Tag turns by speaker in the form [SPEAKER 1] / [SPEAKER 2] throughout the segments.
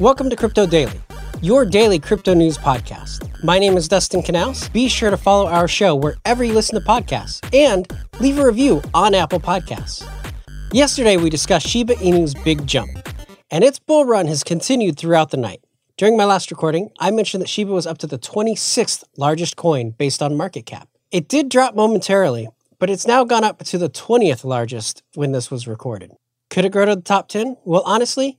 [SPEAKER 1] Welcome to Crypto Daily, your daily crypto news podcast. My name is Dustin Canals. Be sure to follow our show wherever you listen to podcasts and leave a review on Apple Podcasts. Yesterday, we discussed Shiba Inu's big jump, and its bull run has continued throughout the night. During my last recording, I mentioned that Shiba was up to the 26th largest coin based on market cap. It did drop momentarily, but it's now gone up to the 20th largest when this was recorded. Could it grow to the top 10? Well, honestly,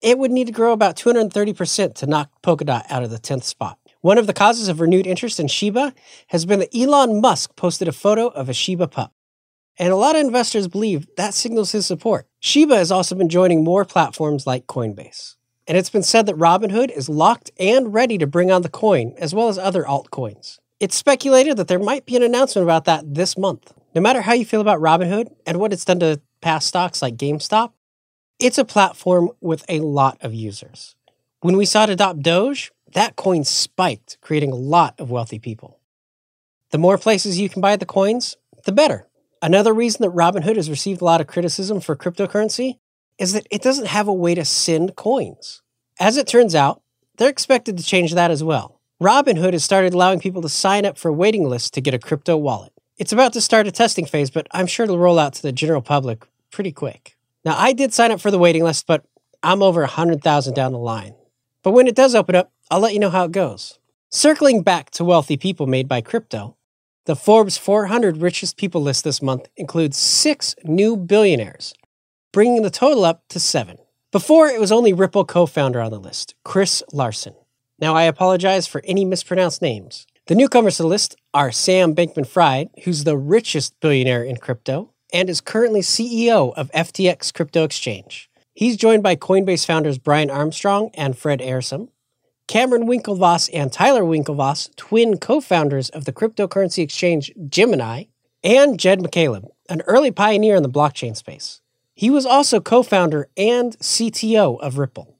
[SPEAKER 1] it would need to grow about 230% to knock Polkadot out of the 10th spot. One of the causes of renewed interest in Shiba has been that Elon Musk posted a photo of a Shiba pup. And a lot of investors believe that signals his support. Shiba has also been joining more platforms like Coinbase. And it's been said that Robinhood is locked and ready to bring on the coin, as well as other altcoins. It's speculated that there might be an announcement about that this month. No matter how you feel about Robinhood and what it's done to past stocks like GameStop, it's a platform with a lot of users. When we saw it adopt Doge, that coin spiked, creating a lot of wealthy people. The more places you can buy the coins, the better. Another reason that Robinhood has received a lot of criticism for cryptocurrency is that it doesn't have a way to send coins. As it turns out, they're expected to change that as well. Robinhood has started allowing people to sign up for waiting list to get a crypto wallet. It's about to start a testing phase, but I'm sure it'll roll out to the general public pretty quick. Now, I did sign up for the waiting list, but I'm over 100,000 down the line. But when it does open up, I'll let you know how it goes. Circling back to wealthy people made by crypto, the Forbes 400 richest people list this month includes six new billionaires, bringing the total up to seven. Before, it was only Ripple co founder on the list, Chris Larsen. Now, I apologize for any mispronounced names. The newcomers to the list are Sam Bankman Fried, who's the richest billionaire in crypto, and is currently CEO of FTX Crypto Exchange. He's joined by Coinbase founders Brian Armstrong and Fred Ehrsam, Cameron Winklevoss and Tyler Winklevoss, twin co founders of the cryptocurrency exchange Gemini, and Jed McCaleb, an early pioneer in the blockchain space. He was also co founder and CTO of Ripple.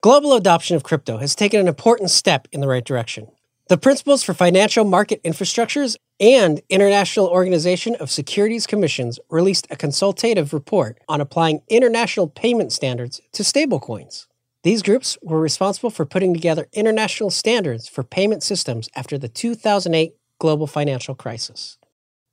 [SPEAKER 1] Global adoption of crypto has taken an important step in the right direction. The Principles for Financial Market Infrastructures and International Organization of Securities Commissions released a consultative report on applying international payment standards to stablecoins. These groups were responsible for putting together international standards for payment systems after the 2008 global financial crisis.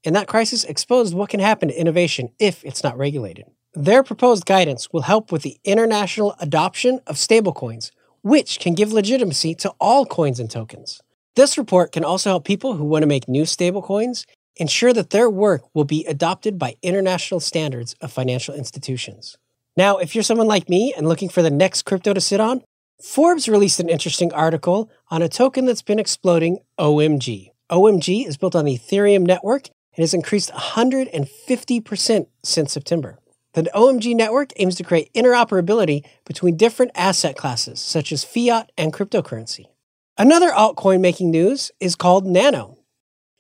[SPEAKER 1] And that crisis exposed what can happen to innovation if it's not regulated. Their proposed guidance will help with the international adoption of stablecoins, which can give legitimacy to all coins and tokens. This report can also help people who want to make new stablecoins ensure that their work will be adopted by international standards of financial institutions. Now, if you're someone like me and looking for the next crypto to sit on, Forbes released an interesting article on a token that's been exploding, OMG. OMG is built on the Ethereum network and has increased 150% since September. The OMG network aims to create interoperability between different asset classes, such as fiat and cryptocurrency. Another altcoin making news is called Nano.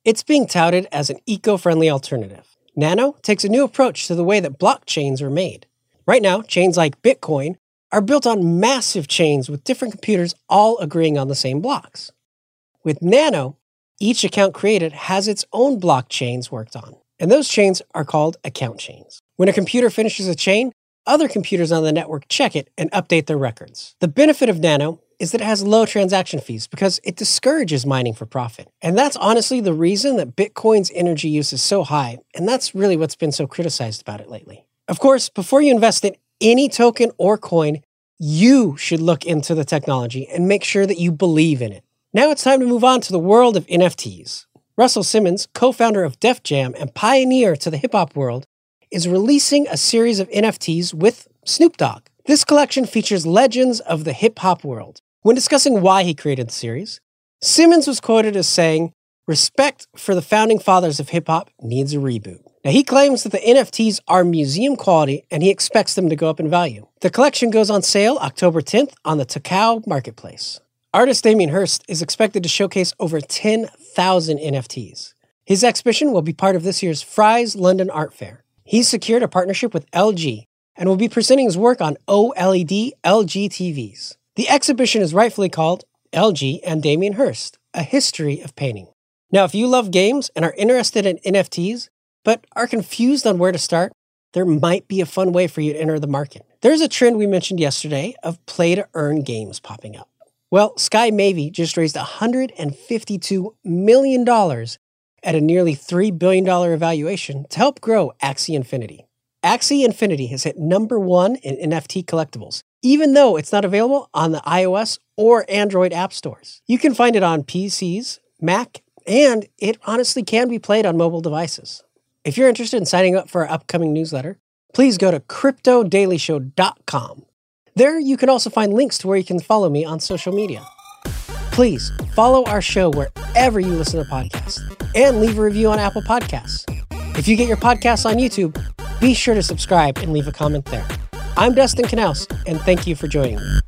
[SPEAKER 1] It's being touted as an eco friendly alternative. Nano takes a new approach to the way that blockchains are made. Right now, chains like Bitcoin are built on massive chains with different computers all agreeing on the same blocks. With Nano, each account created has its own blockchains worked on, and those chains are called account chains. When a computer finishes a chain, other computers on the network check it and update their records. The benefit of Nano is that it has low transaction fees because it discourages mining for profit. And that's honestly the reason that Bitcoin's energy use is so high. And that's really what's been so criticized about it lately. Of course, before you invest in any token or coin, you should look into the technology and make sure that you believe in it. Now it's time to move on to the world of NFTs. Russell Simmons, co founder of Def Jam and pioneer to the hip hop world, is releasing a series of NFTs with Snoop Dogg. This collection features legends of the hip hop world, when discussing why he created the series, Simmons was quoted as saying, Respect for the founding fathers of hip hop needs a reboot. Now, he claims that the NFTs are museum quality and he expects them to go up in value. The collection goes on sale October 10th on the Takao Marketplace. Artist Damien Hirst is expected to showcase over 10,000 NFTs. His exhibition will be part of this year's Frieze London Art Fair. He's secured a partnership with LG and will be presenting his work on OLED LG TVs. The exhibition is rightfully called LG and Damien Hirst, A History of Painting. Now, if you love games and are interested in NFTs, but are confused on where to start, there might be a fun way for you to enter the market. There's a trend we mentioned yesterday of play to earn games popping up. Well, Sky Mavis just raised $152 million at a nearly $3 billion evaluation to help grow Axie Infinity. Axie Infinity has hit number one in NFT collectibles, even though it's not available on the iOS or Android app stores. You can find it on PCs, Mac, and it honestly can be played on mobile devices. If you're interested in signing up for our upcoming newsletter, please go to cryptodailyshow.com. There you can also find links to where you can follow me on social media. Please follow our show wherever you listen to podcasts and leave a review on Apple Podcasts. If you get your podcasts on YouTube, be sure to subscribe and leave a comment there. I'm Dustin Knaus, and thank you for joining me.